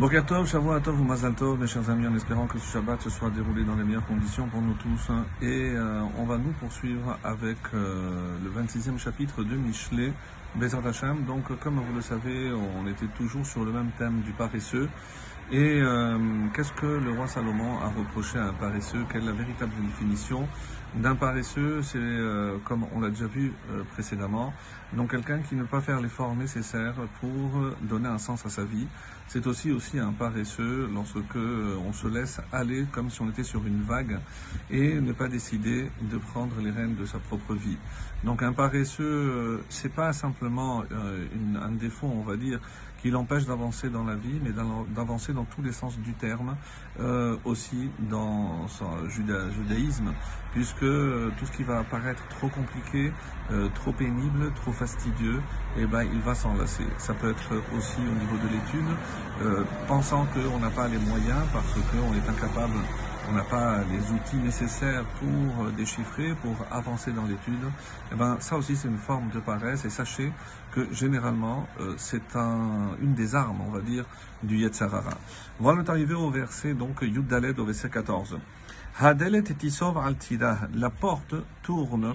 Bokertov, Shavuatov ou Mazal Tov, mes chers amis, en espérant que ce Shabbat se soit déroulé dans les meilleures conditions pour nous tous. Et euh, on va nous poursuivre avec euh, le 26e chapitre de Michelet, Bezrat Hashem. Donc, comme vous le savez, on était toujours sur le même thème du paresseux. Et euh, qu'est-ce que le roi Salomon a reproché à un paresseux? Quelle est la véritable définition d'un paresseux? C'est, euh, comme on l'a déjà vu euh, précédemment, donc quelqu'un qui ne peut pas faire l'effort nécessaire pour donner un sens à sa vie. C'est aussi aussi un paresseux lorsque on se laisse aller comme si on était sur une vague et ne pas décider de prendre les rênes de sa propre vie. Donc un paresseux, c'est pas simplement une, un défaut, on va dire, qui l'empêche d'avancer dans la vie, mais d'avancer dans tous les sens du terme, euh, aussi dans son judaïsme, puisque euh, tout ce qui va apparaître trop compliqué, euh, trop pénible, trop fastidieux, eh ben, il va s'en lasser. Ça peut être aussi au niveau de l'étude, pensant qu'on n'a pas les moyens parce qu'on est incapable on n'a pas les outils nécessaires pour déchiffrer, pour avancer dans l'étude, eh ben, ça aussi c'est une forme de paresse. Et sachez que généralement, euh, c'est un, une des armes, on va dire, du Yetzarara. Voilà, on est au verset, donc, Yud Daled au verset 14. Hadelet etisov al La porte tourne,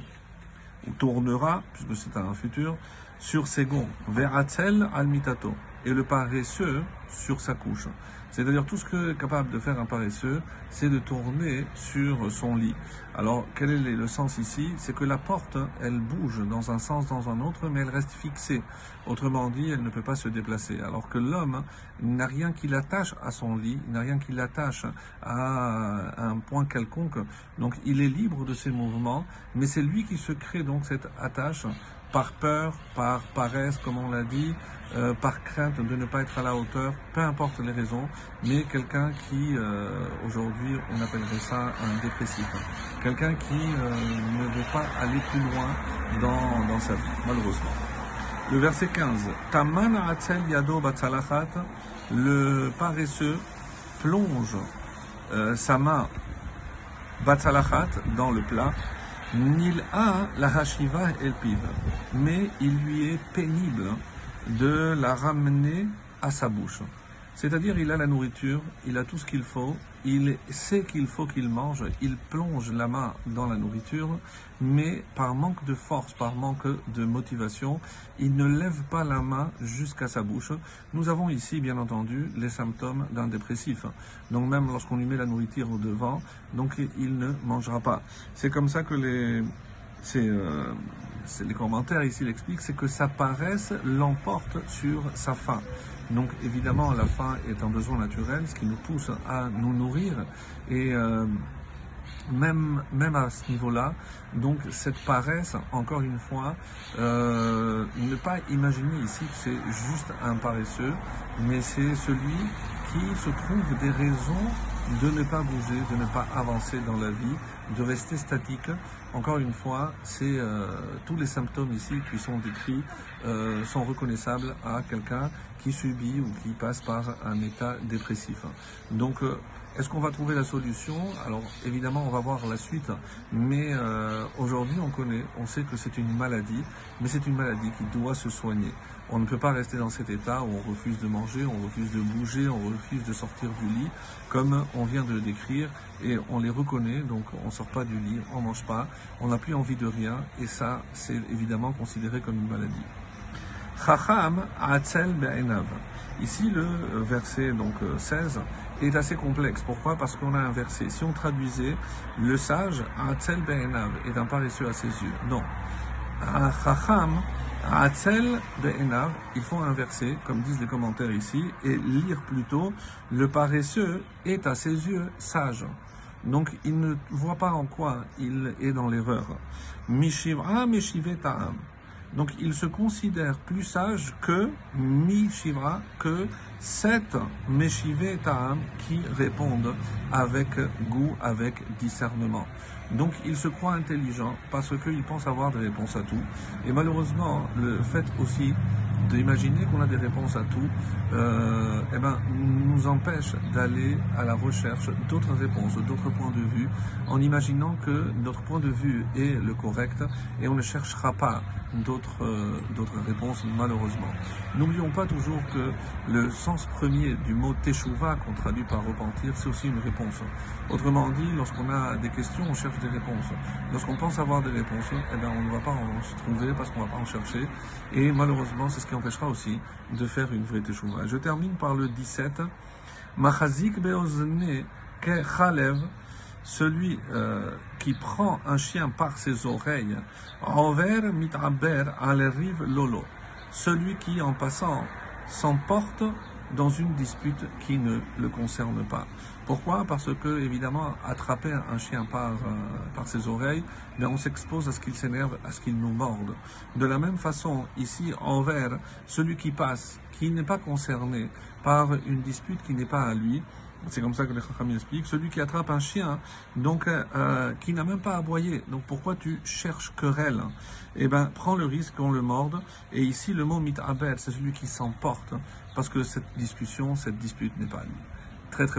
ou tournera, puisque c'est un futur, sur ses gonds. Veratzel al mitato. Et le paresseux sur sa couche. C'est-à-dire tout ce que est capable de faire un paresseux, c'est de tourner sur son lit. Alors quel est le sens ici? C'est que la porte, elle bouge dans un sens, dans un autre, mais elle reste fixée. Autrement dit, elle ne peut pas se déplacer. Alors que l'homme n'a rien qui l'attache à son lit, n'a rien qui l'attache à un point quelconque. Donc il est libre de ses mouvements, mais c'est lui qui se crée donc cette attache par peur, par paresse, comme on l'a dit, euh, par crainte de ne pas être à la hauteur, peu importe les raisons, mais quelqu'un qui, euh, aujourd'hui, on appellerait ça un dépressif. Quelqu'un qui euh, ne veut pas aller plus loin dans, sa vie, malheureusement. Le verset 15. Taman yado le paresseux plonge sa main batsalachat dans le plat Nil a la hashiva el piv, mais il lui est pénible de la ramener à sa bouche. C'est-à-dire, il a la nourriture, il a tout ce qu'il faut, il sait qu'il faut qu'il mange, il plonge la main dans la nourriture, mais par manque de force, par manque de motivation, il ne lève pas la main jusqu'à sa bouche. Nous avons ici, bien entendu, les symptômes d'un dépressif. Donc même lorsqu'on lui met la nourriture au devant, donc il ne mangera pas. C'est comme ça que les, c'est, euh, les commentaires ici l'expliquent, c'est que sa paresse l'emporte sur sa faim. Donc évidemment, la faim est un besoin naturel, ce qui nous pousse à nous nourrir. Et euh, même, même à ce niveau-là, donc cette paresse, encore une fois, euh, ne pas imaginer ici que c'est juste un paresseux, mais c'est celui qui se trouve des raisons de ne pas bouger, de ne pas avancer dans la vie, de rester statique. Encore une fois, c'est euh, tous les symptômes ici qui sont décrits euh, sont reconnaissables à quelqu'un qui subit ou qui passe par un état dépressif. Donc, euh, est-ce qu'on va trouver la solution? Alors, évidemment, on va voir la suite, mais euh, aujourd'hui, on connaît, on sait que c'est une maladie, mais c'est une maladie qui doit se soigner. On ne peut pas rester dans cet état où on refuse de manger, on refuse de bouger, on refuse de sortir du lit, comme on vient de le décrire, et on les reconnaît, donc on ne sort pas du lit, on mange pas, on n'a plus envie de rien, et ça, c'est évidemment considéré comme une maladie. Chacham. Ici, le verset donc 16 est assez complexe. Pourquoi? Parce qu'on a un verset. Si on traduisait, le sage Atzel Be'enav est un paresseux à ses yeux. Non. Chacham Atzel Be'enav, il faut inverser, comme disent les commentaires ici, et lire plutôt, le paresseux est à ses yeux sage. Donc il ne voit pas en quoi il est dans l'erreur. Mishivra Meshivetam. Donc il se considère plus sage que Mi Shivra, que sept Meshive Ta'am qui répondent avec goût, avec discernement. Donc il se croit intelligent parce qu'il pense avoir des réponses à tout. Et malheureusement, le fait aussi d'imaginer qu'on a des réponses à tout, euh, eh ben, nous empêche d'aller à la recherche d'autres réponses, d'autres points de vue, en imaginant que notre point de vue est le correct et on ne cherchera pas d'autres euh, d'autres réponses malheureusement. N'oublions pas toujours que le sens premier du mot teshuva qu'on traduit par repentir, c'est aussi une réponse. Autrement dit, lorsqu'on a des questions, on cherche des réponses. Lorsqu'on pense avoir des réponses, eh bien, on ne va pas en se trouver parce qu'on ne va pas en chercher. Et malheureusement, c'est ce qui empêchera aussi de faire une vraie teshuva. Je termine par le 17. Machazik beozne ke celui euh, qui prend un chien par ses oreilles, envers mitaber al rive lolo, celui qui en passant s'emporte dans une dispute qui ne le concerne pas. Pourquoi? Parce que, évidemment, attraper un chien par, euh, ses oreilles, mais on s'expose à ce qu'il s'énerve, à ce qu'il nous morde. De la même façon, ici, envers celui qui passe, qui n'est pas concerné par une dispute qui n'est pas à lui, c'est comme ça que les Chacham expliquent. Celui qui attrape un chien, donc euh, qui n'a même pas aboyé. Donc pourquoi tu cherches querelle? Eh ben, prends le risque qu'on le morde. Et ici, le mot mitabel, c'est celui qui s'emporte, parce que cette discussion, cette dispute n'est pas lui. Très très